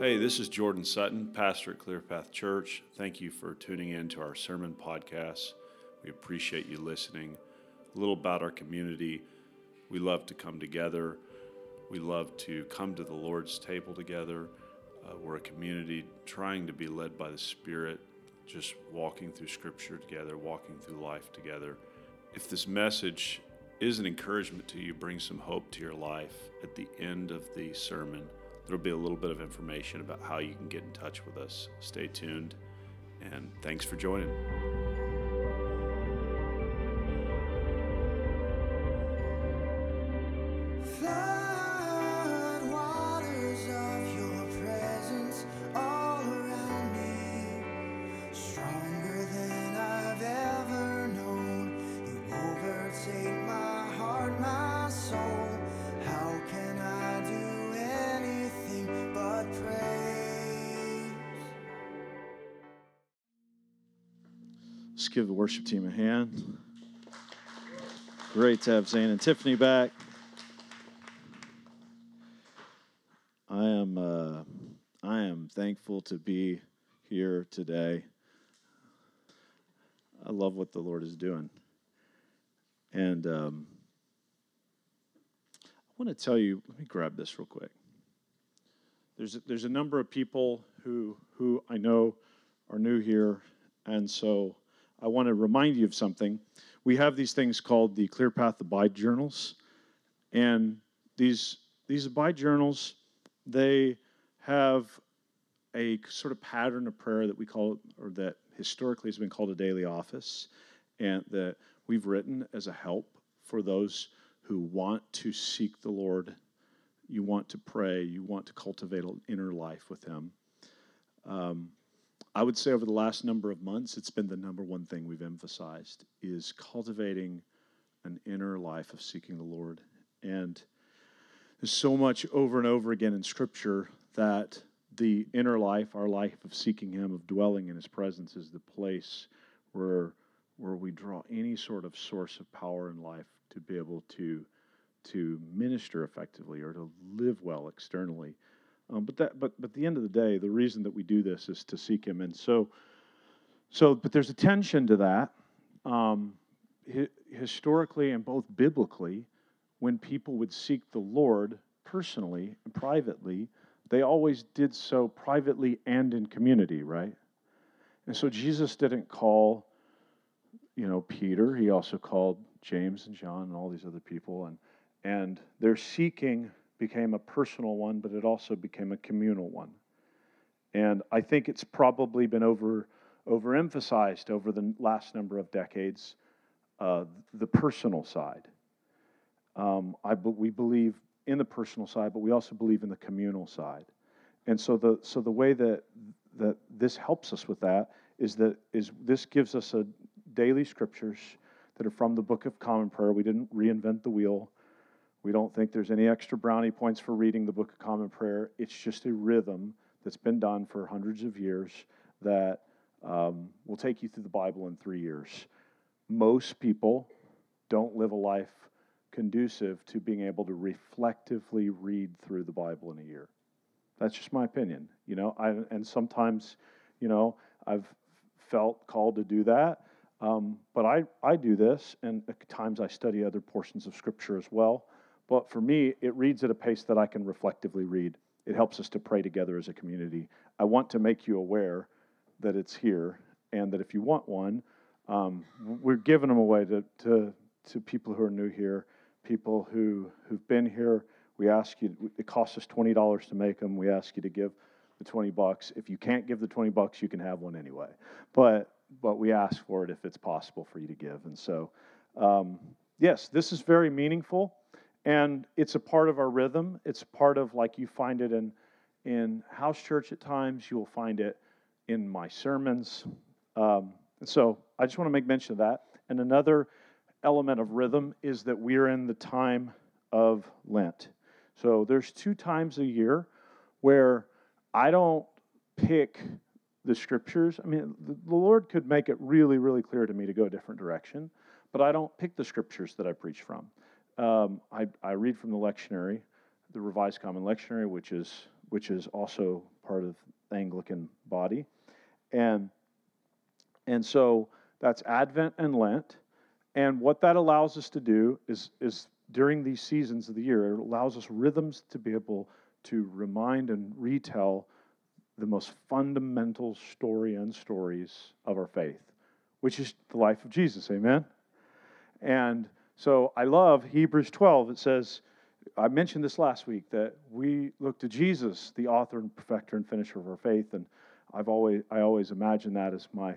Hey, this is Jordan Sutton, pastor at ClearPath Church. Thank you for tuning in to our sermon podcast. We appreciate you listening. A little about our community. We love to come together. We love to come to the Lord's table together. Uh, we're a community trying to be led by the Spirit, just walking through Scripture together, walking through life together. If this message is an encouragement to you, bring some hope to your life at the end of the sermon There'll be a little bit of information about how you can get in touch with us. Stay tuned, and thanks for joining. Worship team a hand. Great to have Zane and Tiffany back. I am uh, I am thankful to be here today. I love what the Lord is doing, and um, I want to tell you. Let me grab this real quick. There's a, there's a number of people who who I know are new here, and so I want to remind you of something. We have these things called the ClearPath Abide journals, and these these abide journals they have a sort of pattern of prayer that we call, or that historically has been called a daily office, and that we've written as a help for those who want to seek the Lord. You want to pray. You want to cultivate an inner life with Him. Um, I would say over the last number of months, it's been the number one thing we've emphasized is cultivating an inner life of seeking the Lord. And there's so much over and over again in Scripture that the inner life, our life of seeking Him, of dwelling in His presence, is the place where where we draw any sort of source of power in life to be able to to minister effectively or to live well externally. Um, but that, but but at the end of the day, the reason that we do this is to seek Him, and so, so, but there's a tension to that. Um, hi, historically and both biblically, when people would seek the Lord personally and privately, they always did so privately and in community, right? And so Jesus didn't call, you know, Peter. He also called James and John and all these other people, and and they're seeking became a personal one, but it also became a communal one. And I think it's probably been over overemphasized over the last number of decades, uh, the personal side. Um, I, we believe in the personal side, but we also believe in the communal side. And so the so the way that that this helps us with that is that is this gives us a daily scriptures that are from the Book of Common Prayer. We didn't reinvent the wheel. We don't think there's any extra brownie points for reading the Book of Common Prayer. It's just a rhythm that's been done for hundreds of years that um, will take you through the Bible in three years. Most people don't live a life conducive to being able to reflectively read through the Bible in a year. That's just my opinion, you know. I, and sometimes, you know, I've felt called to do that, um, but I I do this, and at times I study other portions of Scripture as well. But for me, it reads at a pace that I can reflectively read. It helps us to pray together as a community. I want to make you aware that it's here and that if you want one, um, we're giving them away to, to, to people who are new here, people who, who've been here. We ask you, it costs us $20 to make them. We ask you to give the 20 bucks. If you can't give the 20 bucks, you can have one anyway. But, but we ask for it if it's possible for you to give. And so, um, yes, this is very meaningful. And it's a part of our rhythm. It's part of like you find it in in house church at times. You will find it in my sermons. Um, so I just want to make mention of that. And another element of rhythm is that we're in the time of Lent. So there's two times a year where I don't pick the scriptures. I mean, the Lord could make it really, really clear to me to go a different direction, but I don't pick the scriptures that I preach from um, I, I read from the lectionary, the Revised Common Lectionary, which is which is also part of the Anglican body. And, and so that's Advent and Lent. And what that allows us to do is, is during these seasons of the year, it allows us rhythms to be able to remind and retell the most fundamental story and stories of our faith, which is the life of Jesus. Amen? And so I love Hebrews 12. It says, I mentioned this last week that we look to Jesus, the author and perfecter and finisher of our faith, and I've always I always imagine that as my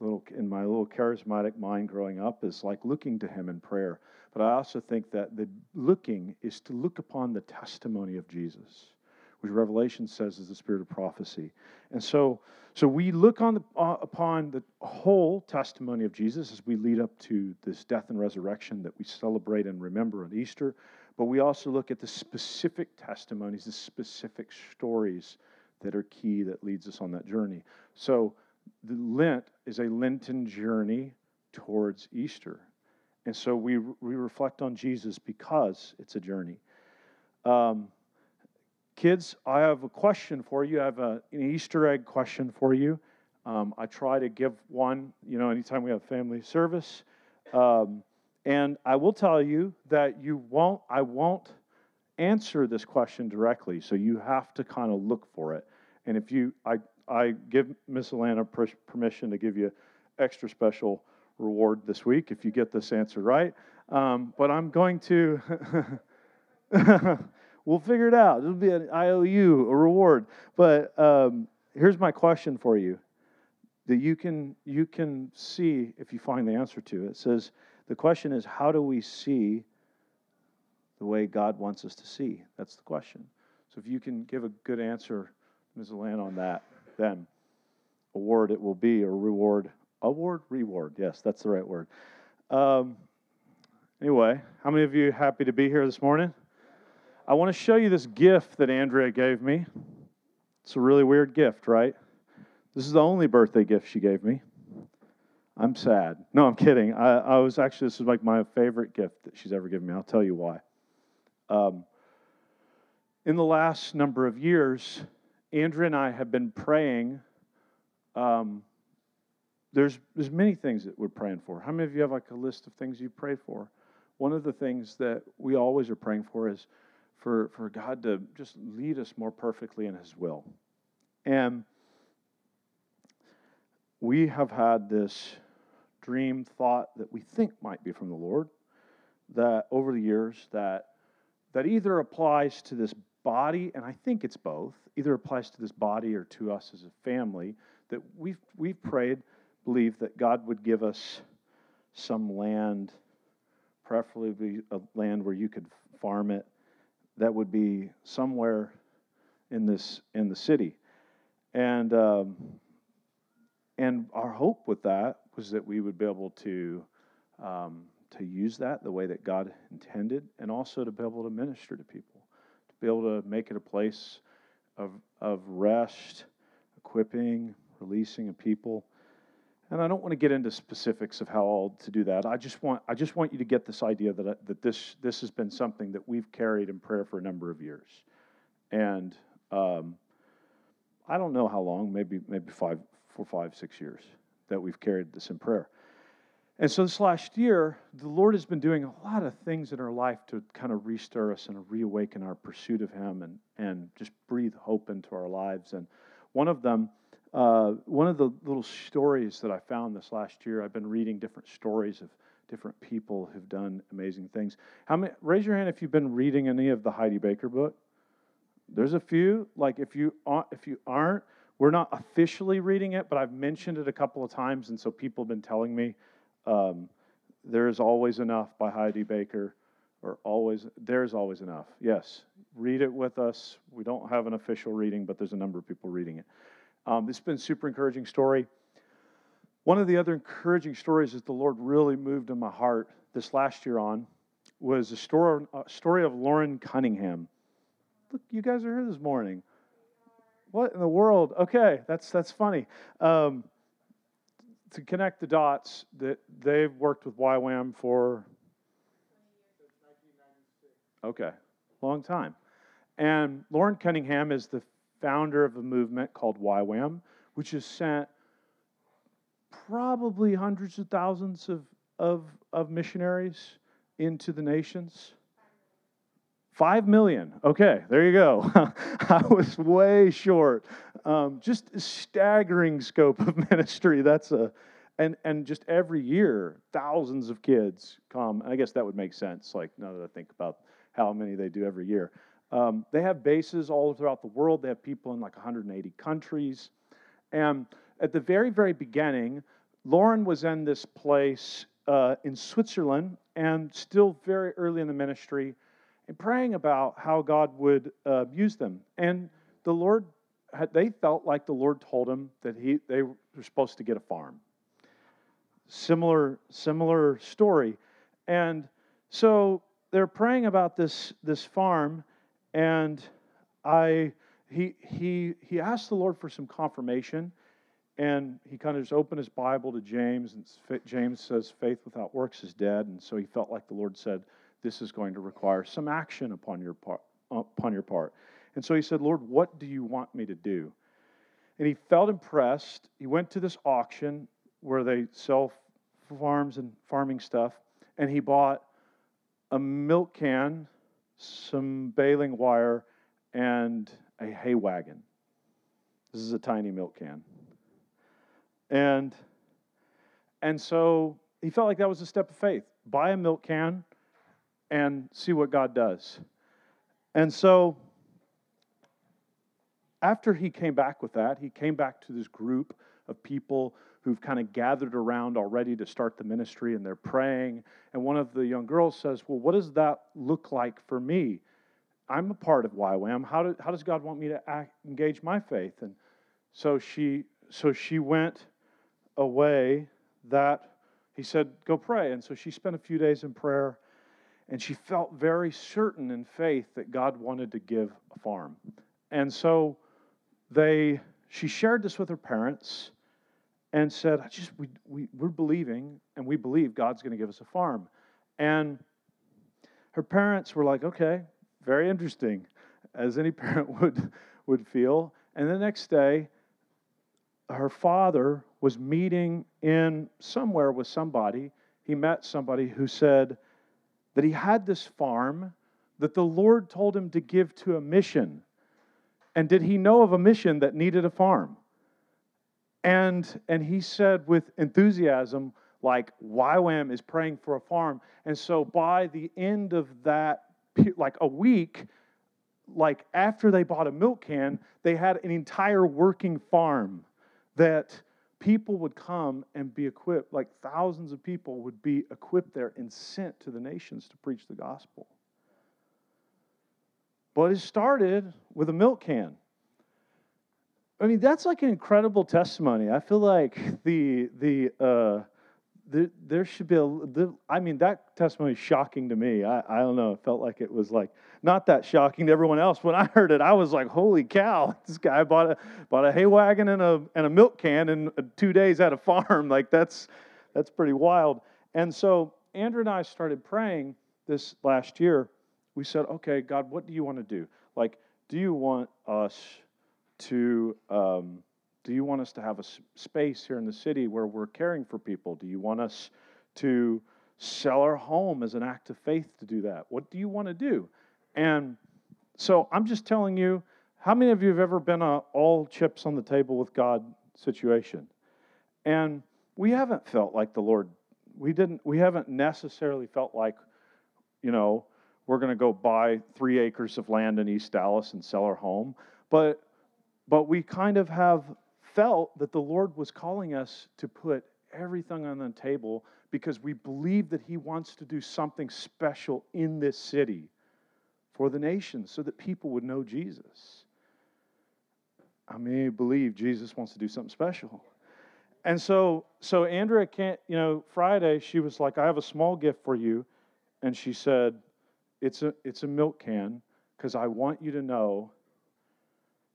little in my little charismatic mind growing up is like looking to him in prayer. But I also think that the looking is to look upon the testimony of Jesus, which Revelation says is the spirit of prophecy. And so so we look on the, uh, upon the whole testimony of Jesus as we lead up to this death and resurrection that we celebrate and remember on Easter. But we also look at the specific testimonies, the specific stories that are key that leads us on that journey. So the Lent is a Lenten journey towards Easter. And so we, we reflect on Jesus because it's a journey. Um, kids, I have a question for you. I have a, an Easter egg question for you. Um, I try to give one, you know, anytime we have family service. Um, and I will tell you that you won't, I won't answer this question directly, so you have to kind of look for it. And if you, I, I give Miss Alana permission to give you extra special reward this week if you get this answer right. Um, but I'm going to, we'll figure it out. It'll be an IOU, a reward. But um, here's my question for you that you can you can see if you find the answer to. It says the question is how do we see the way God wants us to see? That's the question. So if you can give a good answer, Ms. Alana, on that then award it will be, or reward. Award? Reward. Yes, that's the right word. Um, anyway, how many of you happy to be here this morning? I want to show you this gift that Andrea gave me. It's a really weird gift, right? This is the only birthday gift she gave me. I'm sad. No, I'm kidding. I, I was actually, this is like my favorite gift that she's ever given me. I'll tell you why. Um, in the last number of years, Andrea and I have been praying. Um, there's there's many things that we're praying for. How many of you have like a list of things you pray for? One of the things that we always are praying for is for for God to just lead us more perfectly in His will. And we have had this dream thought that we think might be from the Lord that over the years that that either applies to this body, and I think it's both, either applies to this body or to us as a family, that we've, we've prayed, believe that God would give us some land, preferably a land where you could farm it, that would be somewhere in this in the city, and um, and our hope with that was that we would be able to um, to use that the way that God intended, and also to be able to minister to people to be able to make it a place of, of rest, equipping, releasing of people. And I don't want to get into specifics of how all to do that. I just want I just want you to get this idea that that this this has been something that we've carried in prayer for a number of years, and um, I don't know how long, maybe maybe five, four, five, six years that we've carried this in prayer. And so this last year, the Lord has been doing a lot of things in our life to kind of restir us and reawaken our pursuit of Him and, and just breathe hope into our lives. And one of them, uh, one of the little stories that I found this last year, I've been reading different stories of different people who've done amazing things. How many? Raise your hand if you've been reading any of the Heidi Baker book. There's a few. Like if you if you aren't, we're not officially reading it, but I've mentioned it a couple of times, and so people have been telling me um, there is always enough by Heidi Baker, or always there's always enough. Yes, read it with us. We don't have an official reading, but there's a number of people reading it. Um, has been a super encouraging story. One of the other encouraging stories that the Lord really moved in my heart this last year on was a story, a story of Loren Cunningham. Look, you guys are here this morning. What in the world? Okay, that's that's funny. Um, to connect the dots, that they've worked with YWAM for okay, long time. And Loren Cunningham is the founder of a movement called YWAM, which has sent probably hundreds of thousands of, of, of missionaries into the nations. Five million. Okay, there you go. I was way short. Um, just staggering scope of ministry. That's a, and and just every year, thousands of kids come. I guess that would make sense. Like now that I think about how many they do every year, um, they have bases all throughout the world. They have people in like 180 countries, and at the very very beginning, Loren was in this place uh, in Switzerland, and still very early in the ministry and praying about how God would uh, use them. And the Lord, they felt like the Lord told them that he, they were supposed to get a farm. Similar, similar story. And so they're praying about this, this farm, and I, he, he, he asked the Lord for some confirmation, and he kind of just opened his Bible to James, and James says, faith without works is dead. And so he felt like the Lord said, this is going to require some action upon your part. Upon your part. And so he said, Lord, what do you want me to do? And he felt impressed. He went to this auction where they sell farms and farming stuff, and he bought a milk can, some baling wire, and a hay wagon. This is a tiny milk can. And and so he felt like that was a step of faith. Buy a milk can, and see what God does. And so, after he came back with that, he came back to this group of people who've kind of gathered around already to start the ministry and they're praying. And one of the young girls says, Well, what does that look like for me? I'm a part of YWAM. How, do, how does God want me to act, engage my faith? And so she, so she went away that he said, Go pray. And so she spent a few days in prayer and she felt very certain in faith that God wanted to give a farm. And so they she shared this with her parents and said, I just we, we we're believing and we believe God's going to give us a farm. And her parents were like, okay, very interesting, as any parent would would feel. And the next day, her father was meeting in somewhere with somebody. He met somebody who said, that he had this farm that the Lord told him to give to a mission. And did he know of a mission that needed a farm? And, and he said with enthusiasm, like, YWAM is praying for a farm. And so by the end of that, like a week, like after they bought a milk can, they had an entire working farm that people would come and be equipped, like thousands of people would be equipped there and sent to the nations to preach the gospel. But it started with a milk can. I mean, that's like an incredible testimony. I feel like the the uh, there, there should be a. The, I mean, that testimony is shocking to me. I, I don't know. It felt like it was like not that shocking to everyone else. When I heard it, I was like, "Holy cow! This guy bought a bought a hay wagon and a and a milk can in two days at a farm. Like that's that's pretty wild." And so Andrea and I started praying this last year. We said, "Okay, God, what do you want to do? Like, do you want us to?" Um, do you want us to have a space here in the city where we're caring for people? Do you want us to sell our home as an act of faith to do that? What do you want to do? And so I'm just telling you, how many of you have ever been a all chips on the table with God situation? And we haven't felt like the Lord, we didn't, we haven't necessarily felt like, you know, we're going to go buy three acres of land in East Dallas and sell our home. But but we kind of have felt that the Lord was calling us to put everything on the table because we believe that He wants to do something special in this city for the nations so that people would know Jesus. I mean, believe Jesus wants to do something special. And so, so Andrea can't, you know, Friday she was like, I have a small gift for you. And she said, It's a it's a milk can, because I want you to know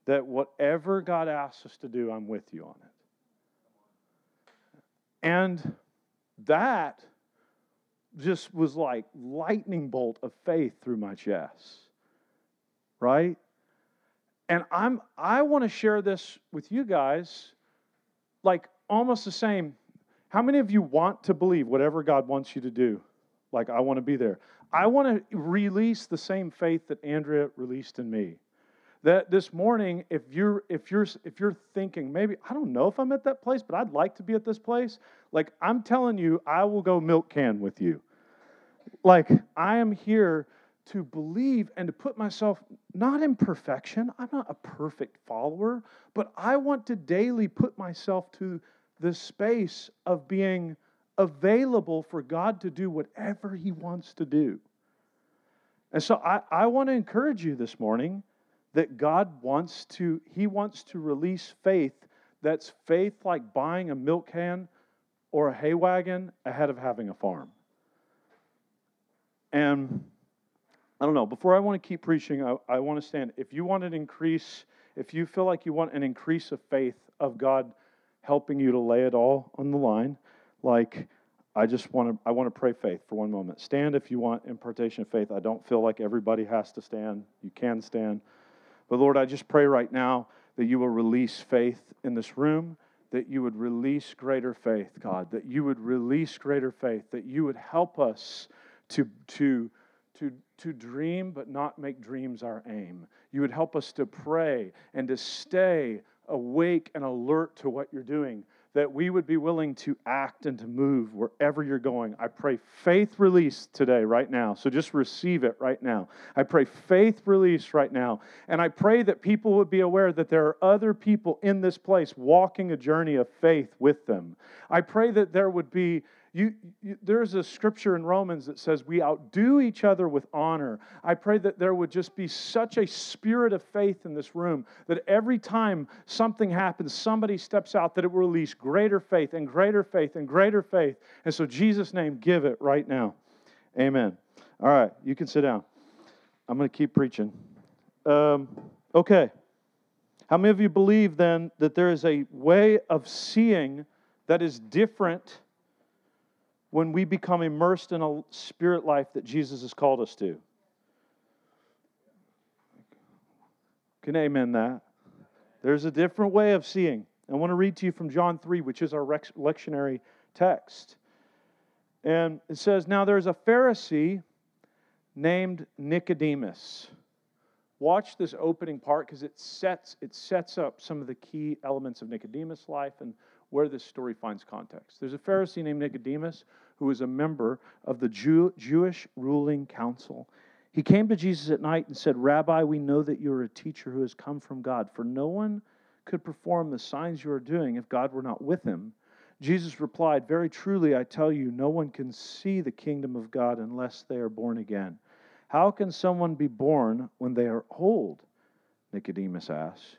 that whatever God asks us to do, I'm with you on it. And that just was like lightning bolt of faith through my chest. Right? And I'm I want to share this with you guys like almost the same. How many of you want to believe whatever God wants you to do? Like I want to be there. I want to release the same faith that Andrea released in me. That this morning, if you're if you're if you're thinking maybe I don't know if I'm at that place, but I'd like to be at this place. Like I'm telling you, I will go milk can with you. Like I am here to believe and to put myself not in perfection. I'm not a perfect follower, but I want to daily put myself to the space of being available for God to do whatever He wants to do. And so I, I want to encourage you this morning that God wants to, He wants to release faith that's faith like buying a milk can or a hay wagon ahead of having a farm. And I don't know. Before I want to keep preaching, I, I want to stand. If you want an increase, if you feel like you want an increase of faith of God helping you to lay it all on the line, like I just want to I want to pray faith for one moment. Stand if you want impartation of faith. I don't feel like everybody has to stand. You can stand. But Lord, I just pray right now that you will release faith in this room, that you would release greater faith, God, that you would release greater faith, that you would help us to to to, to dream, but not make dreams our aim. You would help us to pray and to stay awake and alert to what you're doing, that we would be willing to act and to move wherever you're going. I pray faith release today, right now. So just receive it right now. I pray faith release right now. And I pray that people would be aware that there are other people in this place walking a journey of faith with them. I pray that there would be you, you, there's a scripture in Romans that says we outdo each other with honor. I pray that there would just be such a spirit of faith in this room that every time something happens, somebody steps out, that it will release greater faith and greater faith and greater faith. And so, Jesus' name, give it right now. Amen. All right, you can sit down. I'm going to keep preaching. Um, okay. How many of you believe then that there is a way of seeing that is different? When we become immersed in a spirit life that Jesus has called us to. Can amen that? There's a different way of seeing. I want to read to you from John 3, which is our lectionary text. And it says, Now there's a Pharisee named Nicodemus. Watch this opening part because it sets, it sets up some of the key elements of Nicodemus' life and where this story finds context. There's a Pharisee named Nicodemus who was a member of the Jew, Jewish ruling council. He came to Jesus at night and said, Rabbi, we know that you're a teacher who has come from God, for no one could perform the signs you are doing if God were not with him. Jesus replied, Very truly, I tell you, no one can see the kingdom of God unless they are born again. How can someone be born when they are old? Nicodemus asked.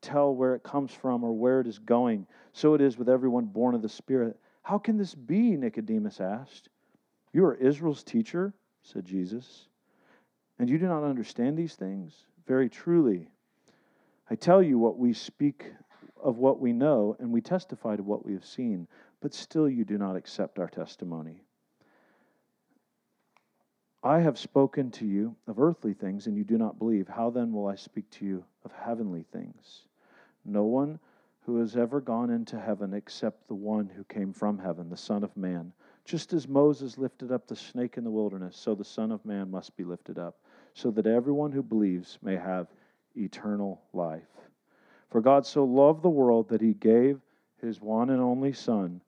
tell where it comes from or where it is going. So it is with everyone born of the Spirit. How can this be? Nicodemus asked. You are Israel's teacher, said Jesus, and you do not understand these things? Very truly, I tell you what we speak of what we know, and we testify to what we have seen, but still you do not accept our testimony. I have spoken to you of earthly things, and you do not believe. How then will I speak to you of heavenly things? No one who has ever gone into heaven except the one who came from heaven, the Son of Man. Just as Moses lifted up the snake in the wilderness, so the Son of Man must be lifted up, so that everyone who believes may have eternal life. For God so loved the world that he gave his one and only Son,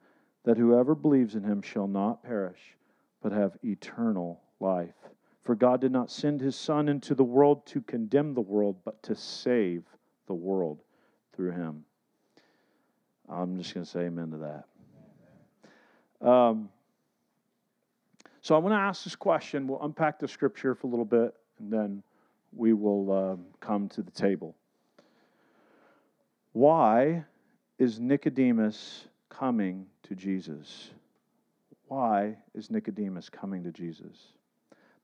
that whoever believes in him shall not perish, but have eternal life. For God did not send his Son into the world to condemn the world, but to save the world through him. I'm just going to say amen to that. Um, so I want to ask this question. We'll unpack the scripture for a little bit, and then we will um, come to the table. Why is Nicodemus coming to Jesus? Why is Nicodemus coming to Jesus?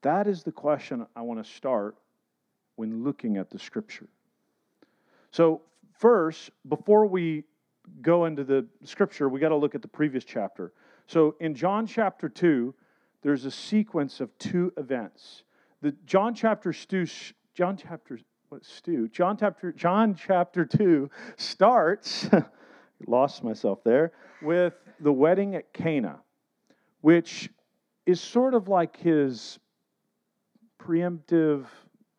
That is the question I want to start when looking at the scripture. So, first, before we go into the scripture, we got to look at the previous chapter. So, in John chapter 2, there's a sequence of two events. The John chapter stu, John chapter what stew? John chapter John chapter 2 starts lost myself there with the wedding at Cana, which is sort of like his preemptive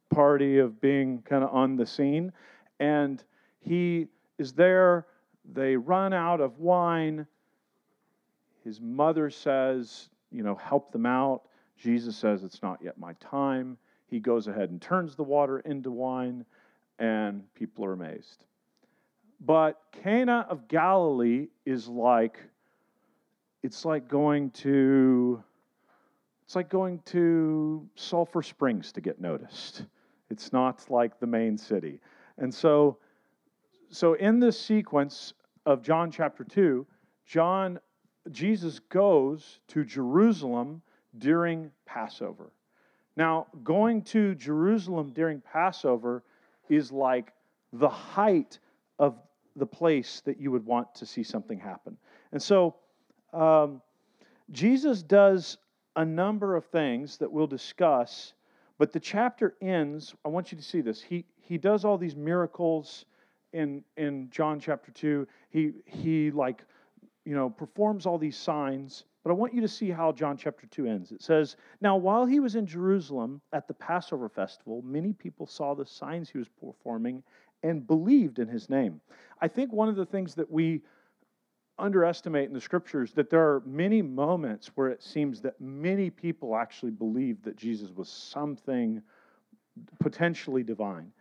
party of being kind of on the scene and he is there they run out of wine his mother says you know, help them out. Jesus says, It's not yet my time. He goes ahead and turns the water into wine, and people are amazed. But Cana of Galilee is like, it's like going to, it's like going to Sulphur Springs to get noticed. It's not like the main city. And so, so in this sequence of John chapter 2, John Jesus goes to Jerusalem during Passover. Now, going to Jerusalem during Passover is like the height of the place that you would want to see something happen. And so, um, Jesus does a number of things that we'll discuss, but the chapter ends. I want you to see this. He, he does all these miracles in, in John chapter 2. He, he like you know, performs all these signs. But I want you to see how John chapter 2 ends. It says, Now while he was in Jerusalem at the Passover festival, many people saw the signs he was performing and believed in his name. I think one of the things that we underestimate in the scriptures that there are many moments where it seems that many people actually believed that Jesus was something potentially divine.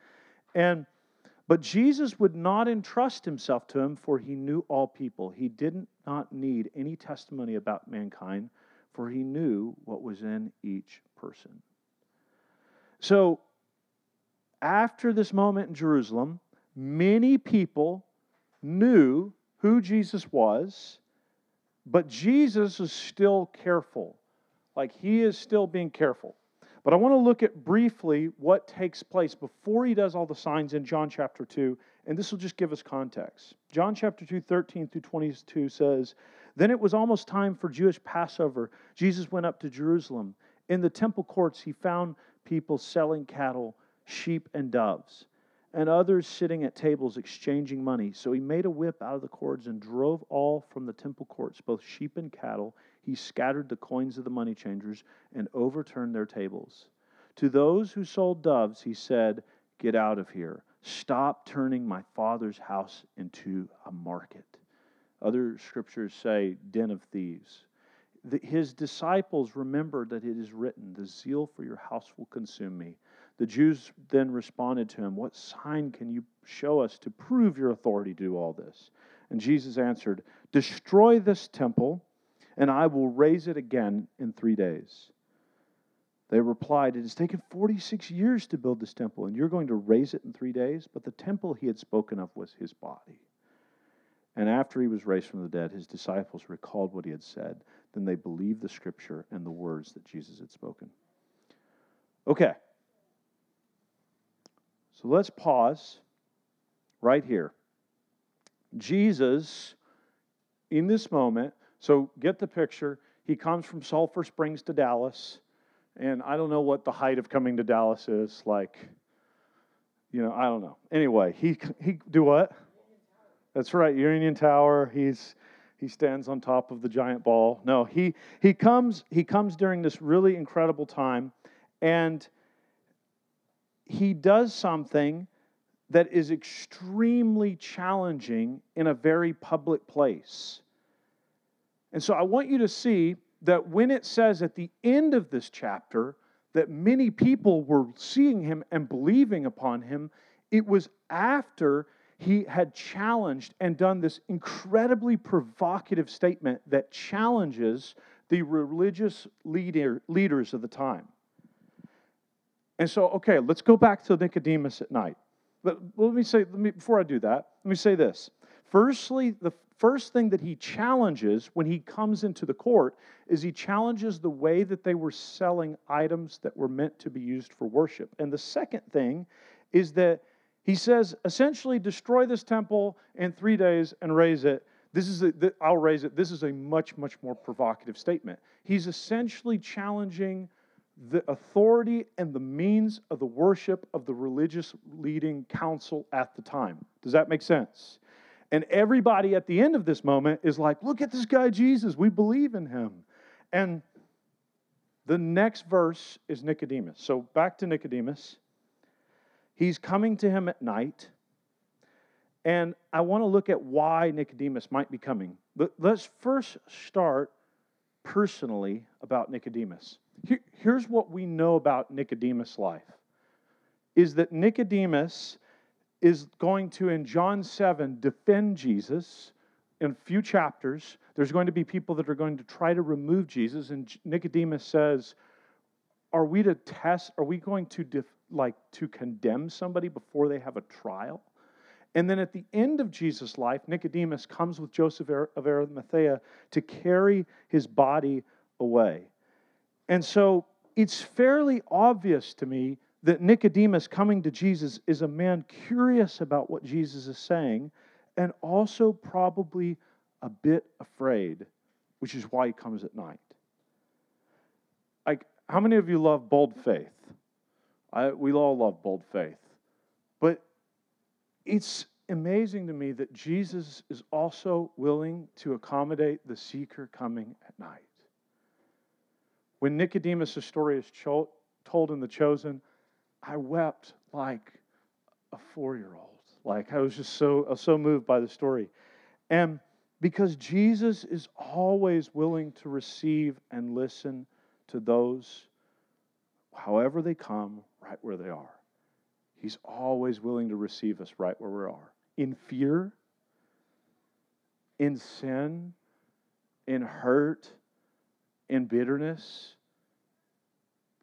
And but Jesus would not entrust himself to him, for he knew all people. He did not need any testimony about mankind, for he knew what was in each person. So, after this moment in Jerusalem, many people knew who Jesus was, but Jesus is still careful. Like he is still being careful. But I want to look at briefly what takes place before he does all the signs in John chapter 2, and this will just give us context. John chapter 2, 13 through 22 says, Then it was almost time for Jewish Passover. Jesus went up to Jerusalem. In the temple courts, he found people selling cattle, sheep, and doves, and others sitting at tables exchanging money. So he made a whip out of the cords and drove all from the temple courts, both sheep and cattle he scattered the coins of the money changers and overturned their tables. To those who sold doves, he said, Get out of here. Stop turning my father's house into a market. Other scriptures say, Den of thieves. His disciples remembered that it is written, The zeal for your house will consume me. The Jews then responded to him, What sign can you show us to prove your authority to do all this? And Jesus answered, Destroy this temple and I will raise it again in three days. They replied, It has taken 46 years to build this temple, and you're going to raise it in three days? But the temple he had spoken of was his body. And after he was raised from the dead, his disciples recalled what he had said. Then they believed the scripture and the words that Jesus had spoken. Okay. So let's pause right here. Jesus, in this moment, so get the picture. He comes from Sulphur Springs to Dallas, and I don't know what the height of coming to Dallas is. Like, you know, I don't know. Anyway, he he do what? That's right, Union Tower. He's he stands on top of the giant ball. No, he he comes he comes during this really incredible time, and he does something that is extremely challenging in a very public place. And so I want you to see that when it says at the end of this chapter that many people were seeing him and believing upon him, it was after he had challenged and done this incredibly provocative statement that challenges the religious leader, leaders of the time. And so, okay, let's go back to Nicodemus at night. But let me say, let me, before I do that, let me say this. firstly, the first thing that he challenges when he comes into the court is he challenges the way that they were selling items that were meant to be used for worship. And the second thing is that he says, essentially, destroy this temple in three days and raise it. This is a, I'll raise it. This is a much, much more provocative statement. He's essentially challenging the authority and the means of the worship of the religious leading council at the time. Does that make sense? And everybody at the end of this moment is like, look at this guy, Jesus. We believe in him. And the next verse is Nicodemus. So back to Nicodemus. He's coming to him at night. And I want to look at why Nicodemus might be coming. But let's first start personally about Nicodemus. here's what we know about Nicodemus' life is that Nicodemus is going to, in John 7, defend Jesus in a few chapters. There's going to be people that are going to try to remove Jesus. And Nicodemus says, Are we to test, are we going to def, like to condemn somebody before they have a trial? And then at the end of Jesus' life, Nicodemus comes with Joseph of Arimathea to carry his body away. And so it's fairly obvious to me that Nicodemus coming to Jesus is a man curious about what Jesus is saying and also probably a bit afraid, which is why he comes at night. Like, how many of you love bold faith? I, we all love bold faith. But it's amazing to me that Jesus is also willing to accommodate the seeker coming at night. When Nicodemus' story is cho- told in The Chosen, I wept like a four year old. Like I was just so, so moved by the story. And because Jesus is always willing to receive and listen to those, however they come, right where they are. He's always willing to receive us right where we are. In fear, in sin, in hurt, in bitterness,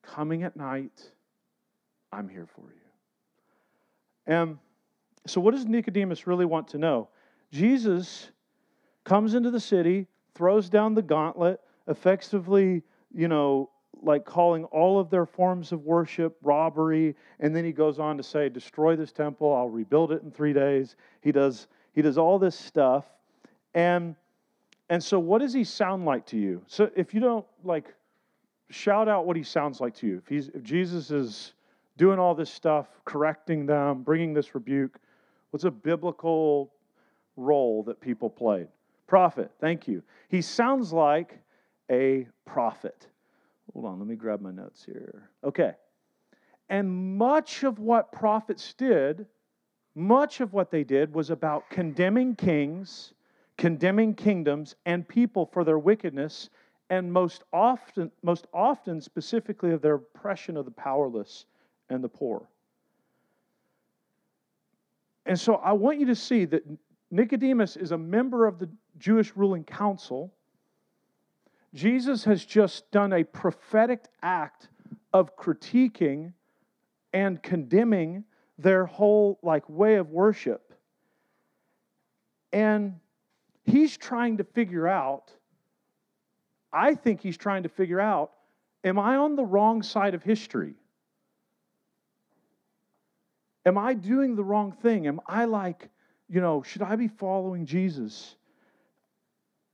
coming at night I'm here for you. And so, what does Nicodemus really want to know? Jesus comes into the city, throws down the gauntlet, effectively, you know, like calling all of their forms of worship robbery, and then he goes on to say, "Destroy this temple. I'll rebuild it in three days." He does. He does all this stuff, and and so, what does he sound like to you? So, if you don't like, shout out what he sounds like to you. If he's if Jesus is doing all this stuff, correcting them, bringing this rebuke. What's a biblical role that people played? Prophet, thank you. He sounds like a prophet. Hold on, let me grab my notes here. Okay. And much of what prophets did, much of what they did was about condemning kings, condemning kingdoms and people for their wickedness, and most often, most often specifically of their oppression of the powerless and the poor. And so I want you to see that Nicodemus is a member of the Jewish ruling council. Jesus has just done a prophetic act of critiquing and condemning their whole like way of worship. And he's trying to figure out I think he's trying to figure out am I on the wrong side of history? Am I doing the wrong thing? Am I like, you know, should I be following Jesus?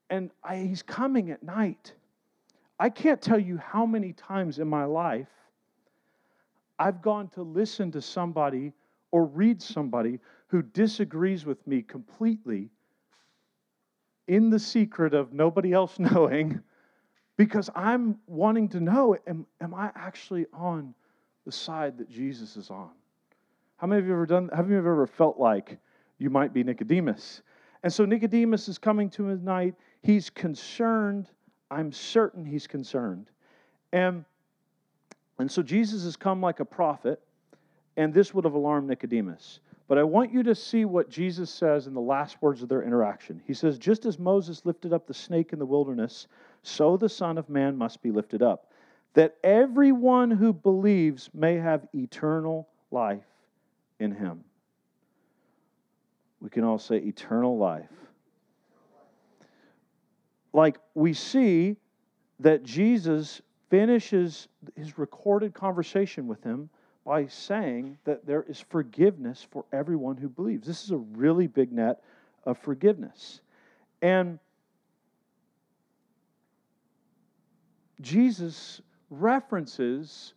And I, he's coming at night. I can't tell you how many times in my life I've gone to listen to somebody or read somebody who disagrees with me completely in the secret of nobody else knowing because I'm wanting to know am, am I actually on the side that Jesus is on? How many of you ever done? Have you ever felt like you might be Nicodemus? And so Nicodemus is coming to his night. He's concerned. I'm certain he's concerned. And, and so Jesus has come like a prophet, and this would have alarmed Nicodemus. But I want you to see what Jesus says in the last words of their interaction. He says, Just as Moses lifted up the snake in the wilderness, so the Son of Man must be lifted up, that everyone who believes may have eternal life in him. We can all say eternal life. Like we see that Jesus finishes his recorded conversation with him by saying that there is forgiveness for everyone who believes. This is a really big net of forgiveness. And Jesus references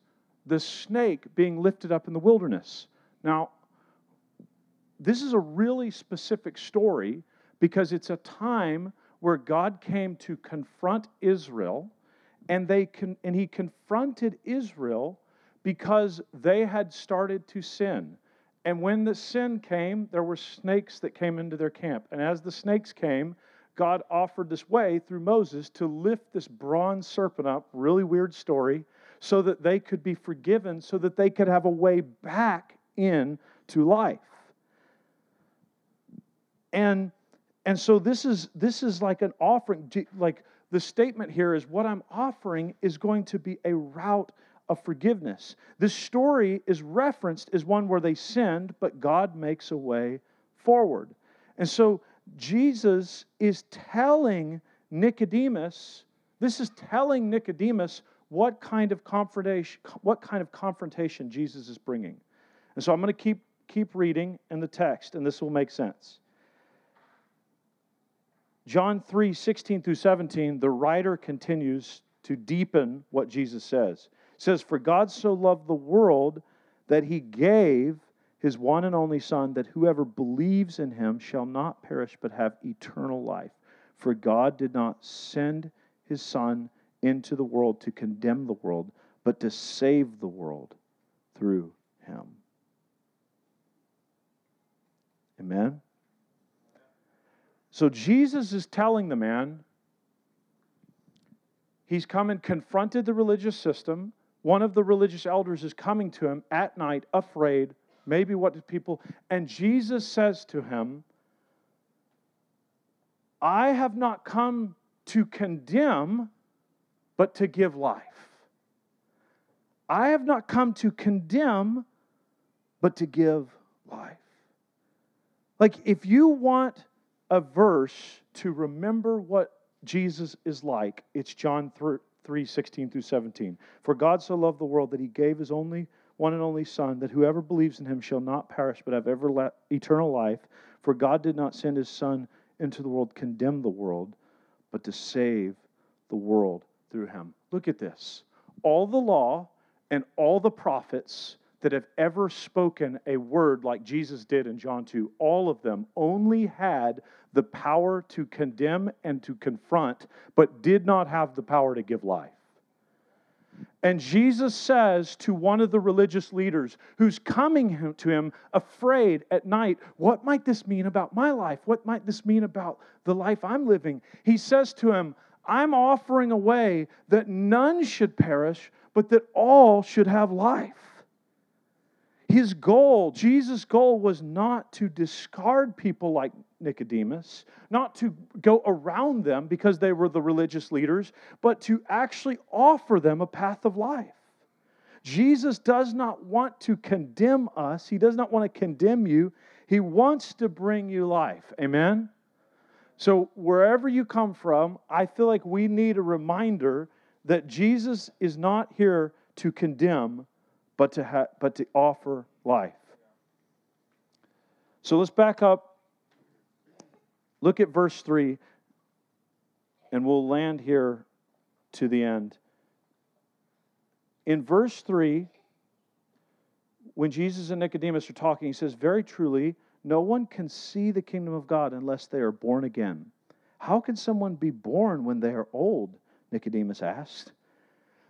the snake being lifted up in the wilderness. Now, this is a really specific story because it's a time where God came to confront Israel and they con- and he confronted Israel because they had started to sin. And when the sin came, there were snakes that came into their camp. And as the snakes came, God offered this way through Moses to lift this bronze serpent up, really weird story, so that they could be forgiven, so that they could have a way back in to life. And and so this is this is like an offering like the statement here is what I'm offering is going to be a route of forgiveness. This story is referenced as one where they sinned, but God makes a way forward. And so Jesus is telling Nicodemus, this is telling Nicodemus what kind of confrontation, what kind of confrontation Jesus is bringing. And so I'm going to keep keep reading in the text, and this will make sense. John 3 16 through 17, the writer continues to deepen what Jesus says. It says, For God so loved the world that he gave his one and only Son, that whoever believes in him shall not perish but have eternal life. For God did not send his Son into the world to condemn the world, but to save the world through him. Amen. So Jesus is telling the man, he's come and confronted the religious system. One of the religious elders is coming to him at night, afraid, maybe what did people, and Jesus says to him, I have not come to condemn, but to give life. I have not come to condemn, but to give life. Like, if you want a verse to remember what Jesus is like, it's John 3 16 through 17. For God so loved the world that he gave his only one and only Son, that whoever believes in him shall not perish but have ever eternal life. For God did not send his Son into the world to condemn the world, but to save the world through him. Look at this. All the law and all the prophets that have ever spoken a word like Jesus did in John 2, all of them only had the power to condemn and to confront, but did not have the power to give life. And Jesus says to one of the religious leaders who's coming to him afraid at night, What might this mean about my life? What might this mean about the life I'm living? He says to him, I'm offering a way that none should perish, but that all should have life. His goal, Jesus' goal, was not to discard people like Nicodemus, not to go around them because they were the religious leaders, but to actually offer them a path of life. Jesus does not want to condemn us, He does not want to condemn you. He wants to bring you life. Amen? So, wherever you come from, I feel like we need a reminder that Jesus is not here to condemn, but to, ha- but to offer life. So let's back up. Look at verse 3, and we'll land here to the end. In verse 3, when Jesus and Nicodemus are talking, he says, Very truly, no one can see the kingdom of God unless they are born again. How can someone be born when they are old? Nicodemus asked.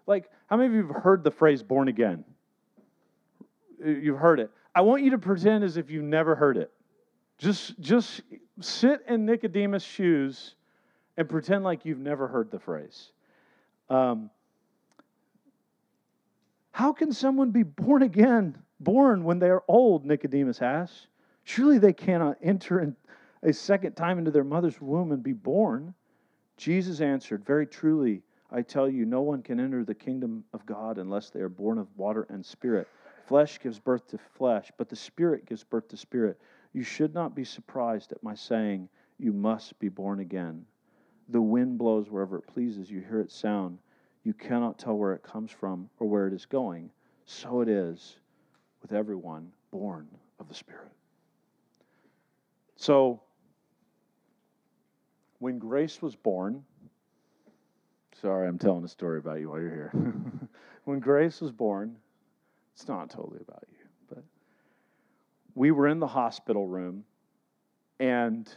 Like, how many of you have heard the phrase born again? You've heard it. I want you to pretend as if you've never heard it. Just, just sit in Nicodemus' shoes and pretend like you've never heard the phrase. Um, how can someone be born again, born when they are old? Nicodemus asked. Surely they cannot enter in a second time into their mother's womb and be born. Jesus answered, Very truly, I tell you, no one can enter the kingdom of God unless they are born of water and spirit. Flesh gives birth to flesh, but the Spirit gives birth to spirit. You should not be surprised at my saying, You must be born again. The wind blows wherever it pleases. You hear its sound. You cannot tell where it comes from or where it is going. So it is with everyone born of the Spirit. So, when Grace was born, sorry, I'm telling a story about you while you're here. when Grace was born, it's not totally about you, but we were in the hospital room and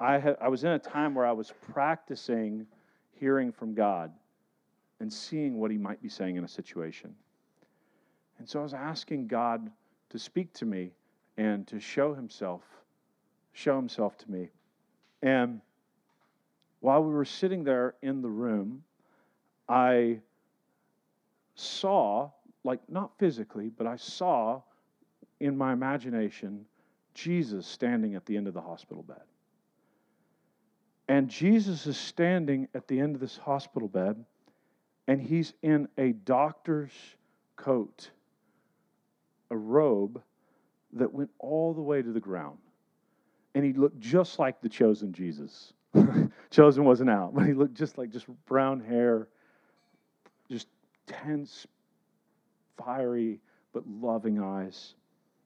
I, had, I was in a time where I was practicing hearing from God and seeing what He might be saying in a situation. And so I was asking God to speak to me and to show Himself, show Himself to me. And while we were sitting there in the room, I saw, like not physically, but I saw in my imagination Jesus standing at the end of the hospital bed. And Jesus is standing at the end of this hospital bed, and he's in a doctor's coat, a robe that went all the way to the ground. And he looked just like the chosen Jesus. chosen wasn't out, but he looked just like just brown hair, just tense, fiery, but loving eyes.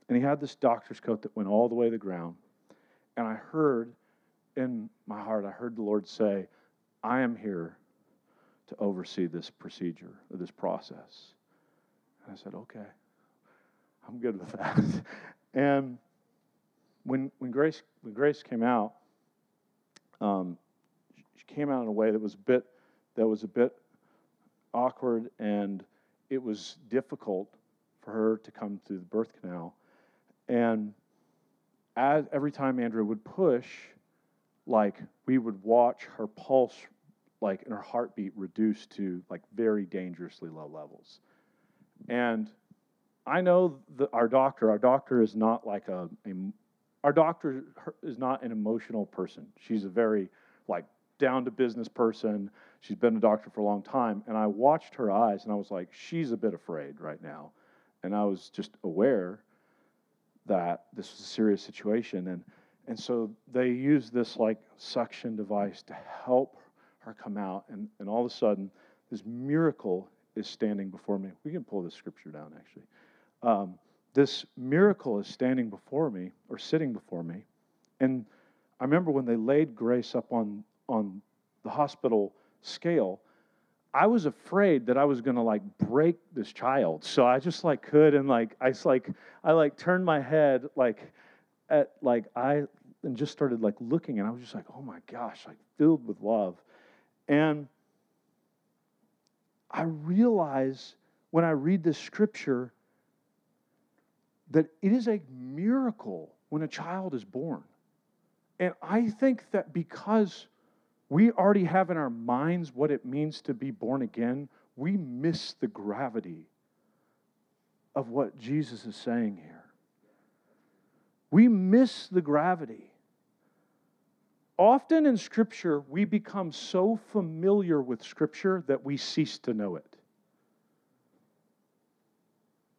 And he had this doctor's coat that went all the way to the ground. And I heard in my heart, I heard the Lord say, I am here to oversee this procedure, this process. And I said, okay, I'm good with that. and when, when, Grace, when Grace came out, um, she came out in a way that was a bit, that was a bit awkward and it was difficult for her to come through the birth canal. And as every time Andrea would push, like we would watch her pulse like and her heartbeat reduce to like very dangerously low levels. And i know our doctor our doctor is not like a, a our doctor is not an emotional person. She's a very like down to business person she's been a doctor for a long time and i watched her eyes and i was like she's a bit afraid right now and i was just aware that this was a serious situation and and so they used this like suction device to help her come out. And, and all of a sudden, this miracle is standing before me. We can pull this scripture down, actually. Um, this miracle is standing before me or sitting before me. And I remember when they laid Grace up on, on the hospital scale, I was afraid that I was gonna like break this child. So I just like could and like I like I like turned my head like at like I and just started like looking, and I was just like, oh my gosh, like filled with love. And I realize when I read this scripture that it is a miracle when a child is born. And I think that because we already have in our minds what it means to be born again, we miss the gravity of what Jesus is saying here. We miss the gravity. Often in Scripture, we become so familiar with Scripture that we cease to know it.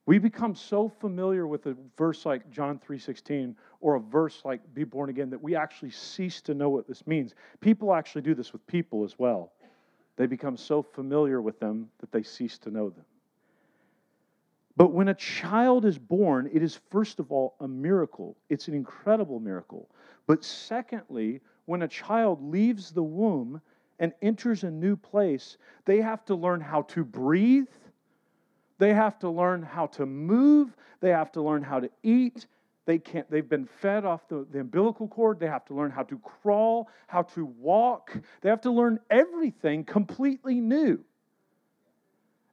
We become so familiar with a verse like John 3:16 or a verse like be born again that we actually cease to know what this means. People actually do this with people as well. They become so familiar with them that they cease to know them. But when a child is born, it is first of all a miracle. It's an incredible miracle. But secondly, when a child leaves the womb and enters a new place, they have to learn how to breathe, they have to learn how to move, they have to learn how to eat. They can't, they've been fed off the, the umbilical cord. They have to learn how to crawl, how to walk. They have to learn everything completely new.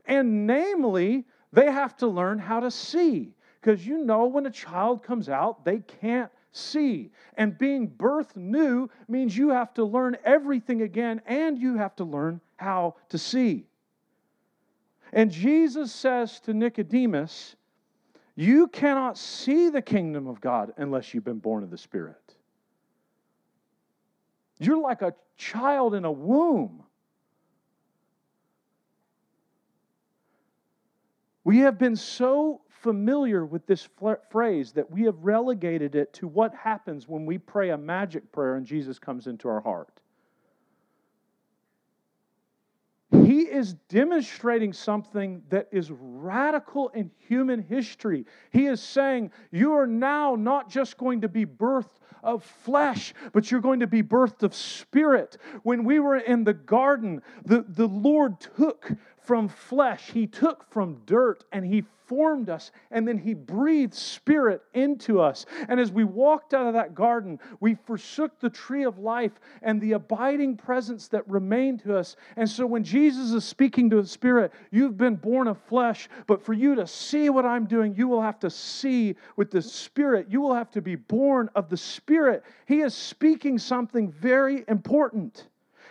And namely, they have to learn how to see. Because you know, when a child comes out, they can't see. And being birthed new means you have to learn everything again and you have to learn how to see. And Jesus says to Nicodemus, You cannot see the kingdom of God unless you've been born of the Spirit. You're like a child in a womb. We have been so familiar with this phrase that we have relegated it to what happens when we pray a magic prayer and Jesus comes into our heart. He is demonstrating something that is radical in human history. He is saying, You are now not just going to be birthed of flesh, but you're going to be birthed of spirit. When we were in the garden, the, the Lord took from flesh, He took from dirt, and He formed us, and then He breathed Spirit into us. And as we walked out of that garden, we forsook the tree of life and the abiding presence that remained to us. And so when Jesus is speaking to the Spirit, you've been born of flesh, but for you to see what I'm doing, you will have to see with the Spirit. You will have to be born of the Spirit. He is speaking something very important.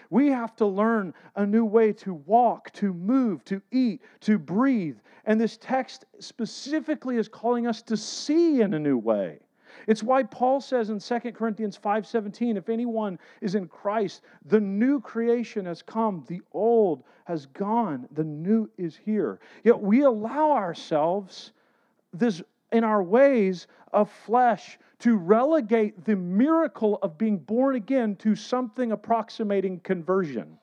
We have to learn a new way to walk, to move, to eat, to breathe. And this text specifically is calling us to see in a new way. It's why Paul says in 2 Corinthians 5:17, if anyone is in Christ, the new creation has come, the old has gone, the new is here. Yet we allow ourselves this in our ways of flesh to relegate the miracle of being born again to something approximating conversion.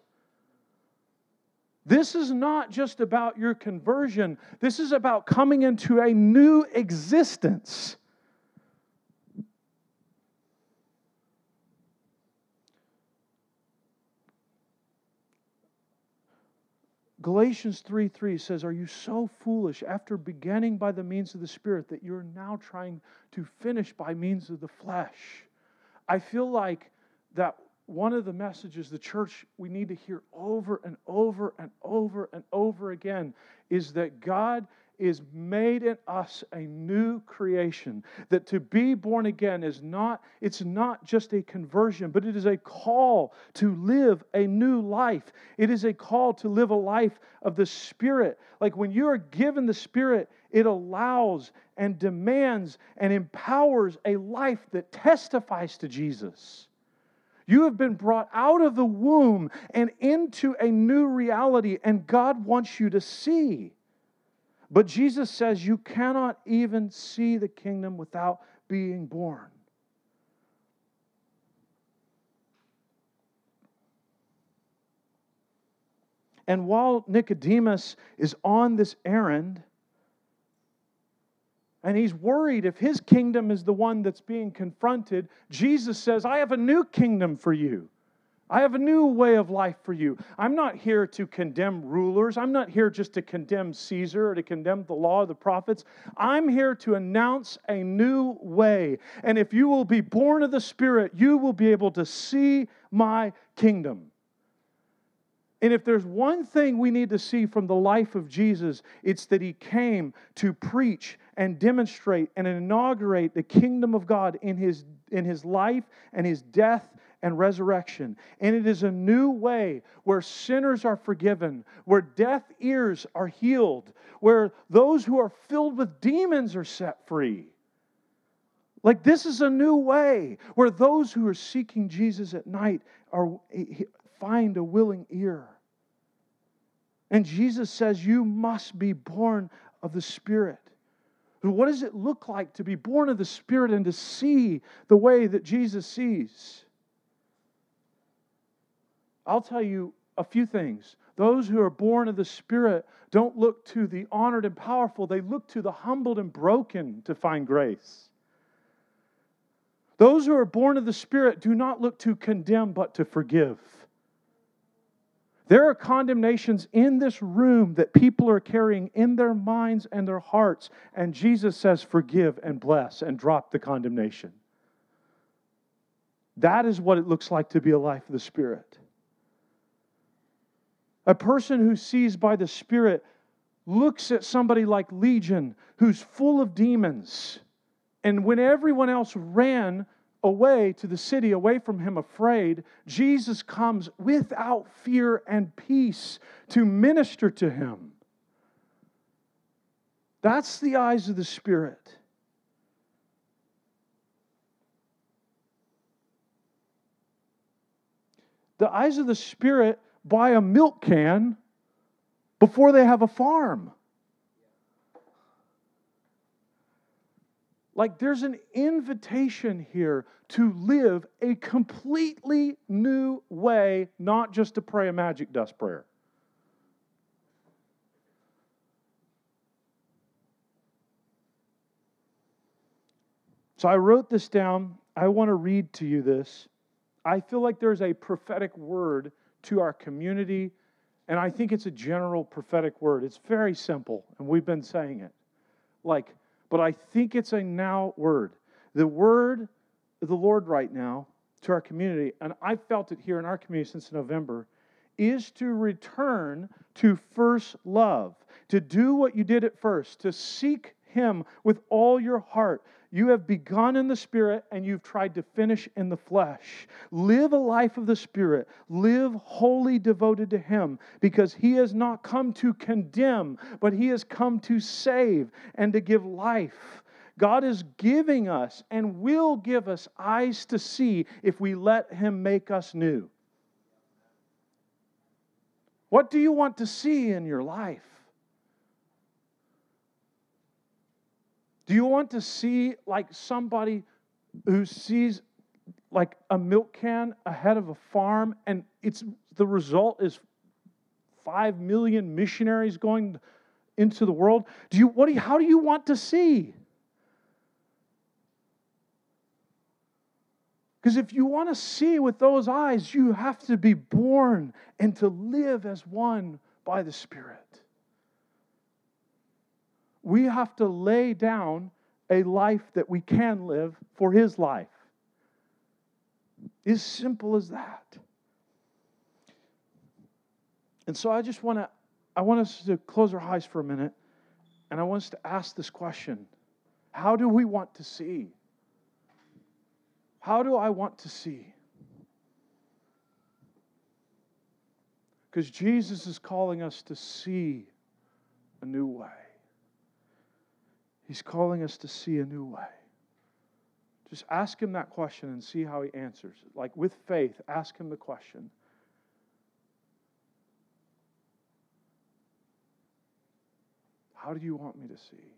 This is not just about your conversion, this is about coming into a new existence. Galatians 3 3 says, Are you so foolish after beginning by the means of the Spirit that you're now trying to finish by means of the flesh? I feel like that one of the messages the church we need to hear over and over and over and over again is that God is made in us a new creation that to be born again is not it's not just a conversion but it is a call to live a new life. It is a call to live a life of the spirit. Like when you are given the spirit it allows and demands and empowers a life that testifies to Jesus. You have been brought out of the womb and into a new reality, and God wants you to see. But Jesus says you cannot even see the kingdom without being born. And while Nicodemus is on this errand, and he's worried if his kingdom is the one that's being confronted, Jesus says, I have a new kingdom for you. I have a new way of life for you. I'm not here to condemn rulers. I'm not here just to condemn Caesar or to condemn the law of the prophets. I'm here to announce a new way. And if you will be born of the Spirit, you will be able to see my kingdom. And if there's one thing we need to see from the life of Jesus, it's that he came to preach and demonstrate and inaugurate the kingdom of God in his, in his life and his death and resurrection. And it is a new way where sinners are forgiven, where deaf ears are healed, where those who are filled with demons are set free. Like, this is a new way where those who are seeking Jesus at night are, find a willing ear. And Jesus says, You must be born of the Spirit. What does it look like to be born of the Spirit and to see the way that Jesus sees? I'll tell you a few things. Those who are born of the Spirit don't look to the honored and powerful, they look to the humbled and broken to find grace. Those who are born of the Spirit do not look to condemn, but to forgive. There are condemnations in this room that people are carrying in their minds and their hearts, and Jesus says, Forgive and bless and drop the condemnation. That is what it looks like to be a life of the Spirit. A person who sees by the Spirit looks at somebody like Legion, who's full of demons. And when everyone else ran away to the city, away from him, afraid, Jesus comes without fear and peace to minister to him. That's the eyes of the Spirit. The eyes of the Spirit buy a milk can before they have a farm. Like there's an invitation here to live a completely new way, not just to pray a magic dust prayer. So I wrote this down. I want to read to you this. I feel like there's a prophetic word to our community, and I think it's a general prophetic word. It's very simple, and we've been saying it. Like, but I think it's a now word. The word of the Lord right now to our community, and I felt it here in our community since November, is to return to first love, to do what you did at first, to seek Him with all your heart, you have begun in the Spirit and you've tried to finish in the flesh. Live a life of the Spirit. Live wholly devoted to Him because He has not come to condemn, but He has come to save and to give life. God is giving us and will give us eyes to see if we let Him make us new. What do you want to see in your life? Do you want to see like somebody who sees like a milk can ahead of a farm and it's the result is 5 million missionaries going into the world? Do you what do you, how do you want to see? Because if you want to see with those eyes, you have to be born and to live as one by the Spirit we have to lay down a life that we can live for His life. As simple as that. And so I just want to, I want us to close our eyes for a minute, and I want us to ask this question How do we want to see? How do I want to see? Because Jesus is calling us to see a new way. He's calling us to see a new way. Just ask him that question and see how he answers. Like with faith, ask him the question. How do you want me to see?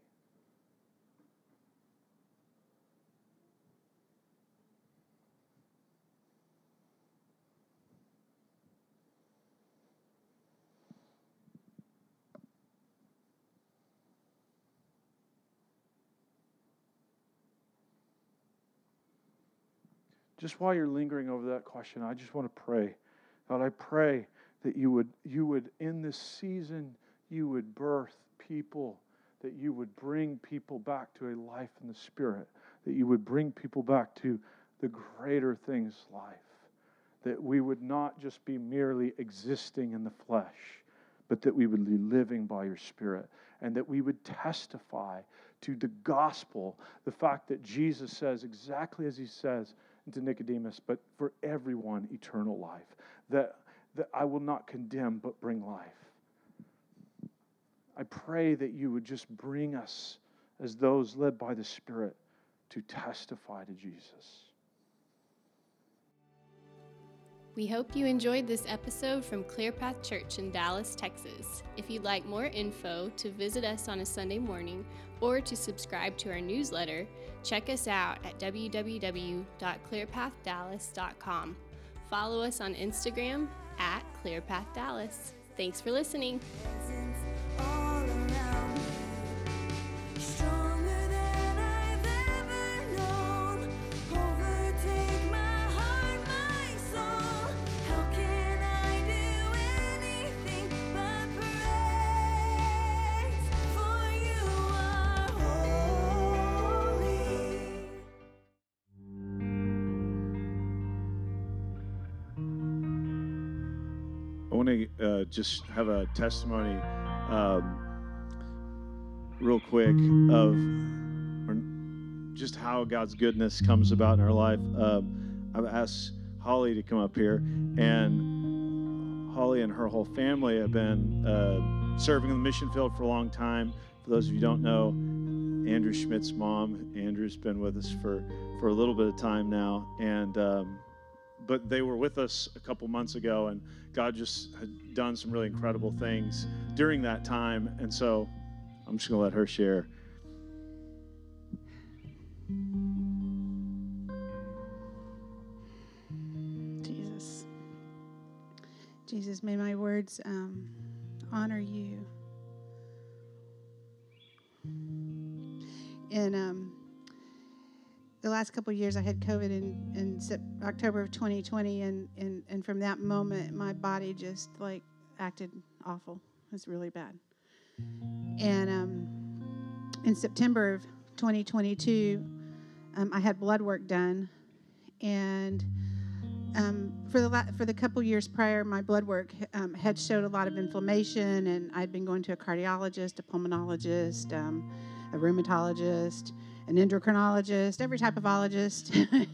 Just while you're lingering over that question, I just want to pray. God, I pray that you would, you would, in this season, you would birth people, that you would bring people back to a life in the Spirit, that you would bring people back to the greater things life, that we would not just be merely existing in the flesh, but that we would be living by your Spirit, and that we would testify to the gospel, the fact that Jesus says exactly as he says, to Nicodemus, but for everyone, eternal life. That, that I will not condemn, but bring life. I pray that you would just bring us as those led by the Spirit to testify to Jesus. We hope you enjoyed this episode from ClearPath Church in Dallas, Texas. If you'd like more info, to visit us on a Sunday morning, or to subscribe to our newsletter, check us out at www.clearpathdallas.com. Follow us on Instagram at ClearpathDallas. Thanks for listening. Just have a testimony um, real quick of just how God's goodness comes about in our life. Um, I've asked Holly to come up here, and Holly and her whole family have been uh, serving in the mission field for a long time. For those of you don't know, Andrew Schmidt's mom, Andrew's been with us for, for a little bit of time now, and um, but they were with us a couple months ago, and God just had done some really incredible things during that time. And so I'm just going to let her share. Jesus. Jesus, may my words um, honor you. And um, the last couple years, I had COVID in, in October of 2020, and, and, and from that moment, my body just like acted awful. It was really bad. And um, in September of 2022, um, I had blood work done, and um, for the la- for the couple years prior, my blood work um, had showed a lot of inflammation, and I'd been going to a cardiologist, a pulmonologist, um, a rheumatologist, an endocrinologist, every type of ologist,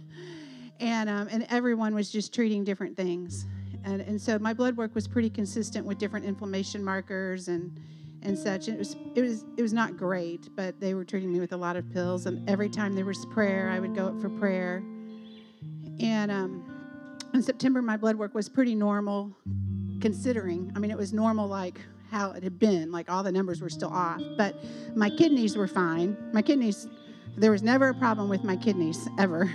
and um, and everyone was just treating different things, and and so my blood work was pretty consistent with different inflammation markers and and such. It was it was it was not great, but they were treating me with a lot of pills, and every time there was prayer, I would go up for prayer, and um in September, my blood work was pretty normal, considering. I mean, it was normal like how it had been, like all the numbers were still off. But my kidneys were fine. My kidneys, there was never a problem with my kidneys ever.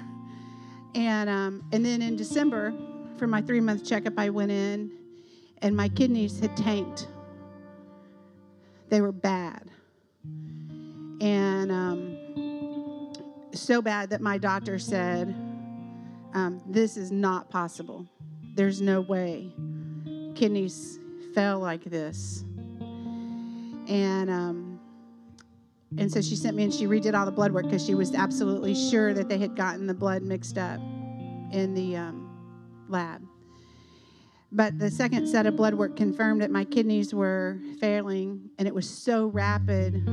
And um, and then in December, for my three month checkup, I went in, and my kidneys had tanked. They were bad, and um, so bad that my doctor said um, this is not possible. There's no way kidneys fell like this. And um, and so she sent me and she redid all the blood work because she was absolutely sure that they had gotten the blood mixed up in the um, lab. But the second set of blood work confirmed that my kidneys were failing, and it was so rapid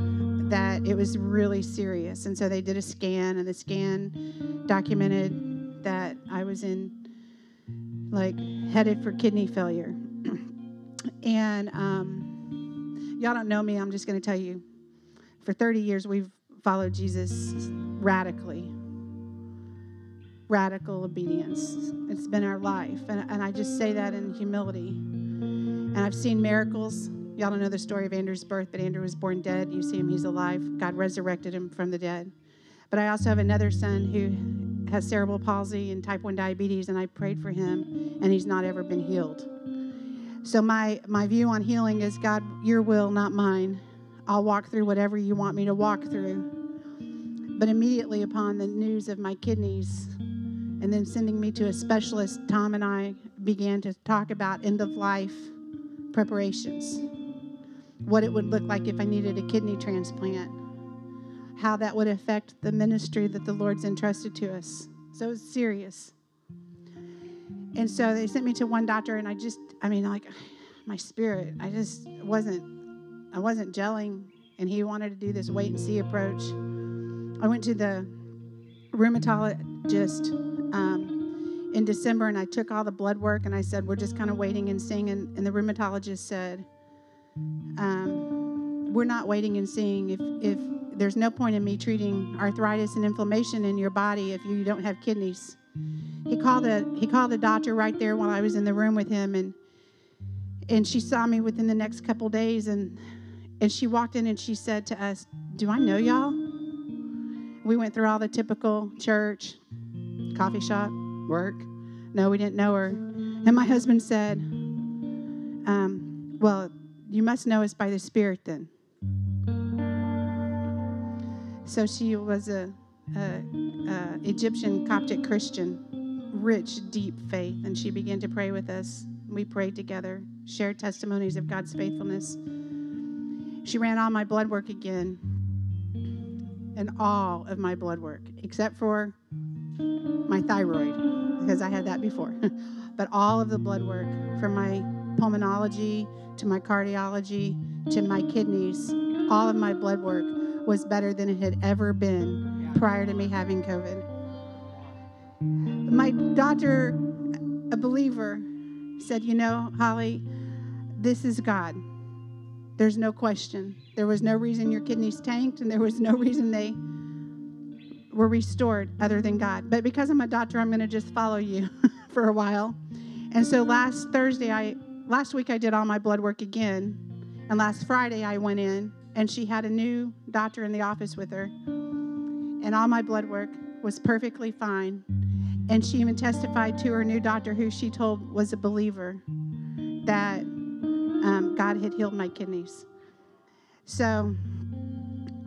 that it was really serious. And so they did a scan, and the scan documented that I was in, like, headed for kidney failure. and um, y'all don't know me, I'm just going to tell you. For 30 years, we've followed Jesus radically. Radical obedience. It's been our life. And, and I just say that in humility. And I've seen miracles. Y'all don't know the story of Andrew's birth, but Andrew was born dead. You see him, he's alive. God resurrected him from the dead. But I also have another son who has cerebral palsy and type 1 diabetes, and I prayed for him, and he's not ever been healed. So, my, my view on healing is God, your will, not mine. I'll walk through whatever you want me to walk through. But immediately upon the news of my kidneys, and then sending me to a specialist, Tom and I began to talk about end of life preparations. What it would look like if I needed a kidney transplant how that would affect the ministry that the Lord's entrusted to us. So it's serious. And so they sent me to one doctor, and I just, I mean, like my spirit, I just wasn't, I wasn't gelling, and he wanted to do this wait and see approach. I went to the rheumatologist um, in December, and I took all the blood work, and I said, we're just kind of waiting and seeing, and, and the rheumatologist said, um, we're not waiting and seeing if, if there's no point in me treating arthritis and inflammation in your body if you don't have kidneys. He called a he called a doctor right there while I was in the room with him and and she saw me within the next couple days and and she walked in and she said to us, "Do I know y'all?" We went through all the typical church, coffee shop, work. No, we didn't know her. And my husband said, um, "Well, you must know us by the Spirit then." So she was a, a, a Egyptian Coptic Christian, rich, deep faith, and she began to pray with us. We prayed together, shared testimonies of God's faithfulness. She ran all my blood work again, and all of my blood work, except for my thyroid, because I had that before. but all of the blood work from my pulmonology to my cardiology to my kidneys, all of my blood work was better than it had ever been prior to me having COVID. My doctor, a believer, said, You know, Holly, this is God. There's no question. There was no reason your kidneys tanked, and there was no reason they were restored other than God. But because I'm a doctor, I'm going to just follow you for a while. And so last Thursday, I last week I did all my blood work again, and last Friday I went in and she had a new doctor in the office with her. And all my blood work was perfectly fine. And she even testified to her new doctor, who she told was a believer, that um, God had healed my kidneys. So,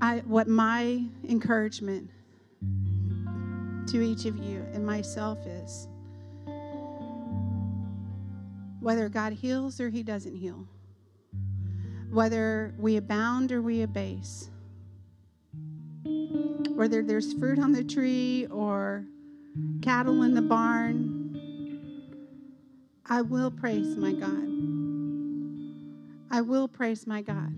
I what my encouragement to each of you and myself is whether God heals or He doesn't heal, whether we abound or we abase, whether there's fruit on the tree or cattle in the barn, I will praise my God. I will praise my God.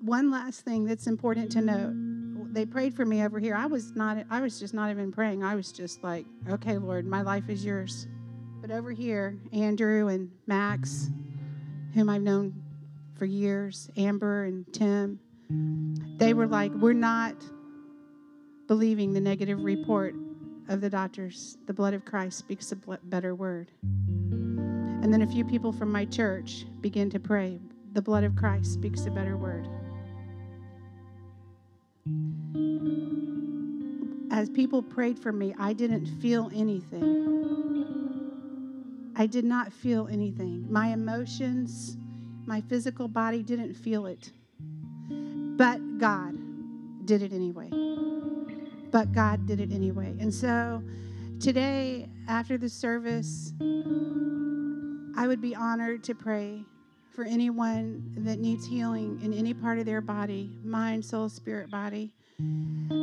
One last thing that's important to note. They prayed for me over here. I was not I was just not even praying. I was just like, "Okay, Lord, my life is yours." But over here, Andrew and Max, whom I've known for years, Amber and Tim, they were like, "We're not believing the negative report of the doctors. The blood of Christ speaks a better word." And then a few people from my church begin to pray, "The blood of Christ speaks a better word." As people prayed for me, I didn't feel anything. I did not feel anything. My emotions, my physical body didn't feel it. But God did it anyway. But God did it anyway. And so today, after the service, I would be honored to pray for anyone that needs healing in any part of their body mind, soul, spirit, body.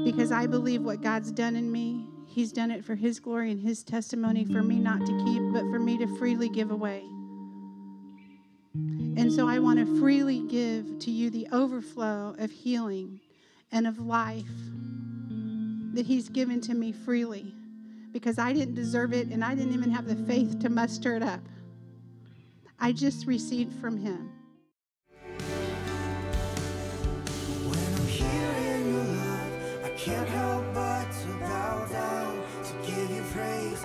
Because I believe what God's done in me, He's done it for His glory and His testimony for me not to keep, but for me to freely give away. And so I want to freely give to you the overflow of healing and of life that He's given to me freely because I didn't deserve it and I didn't even have the faith to muster it up. I just received from Him. can't help but to bow down, to give you praise,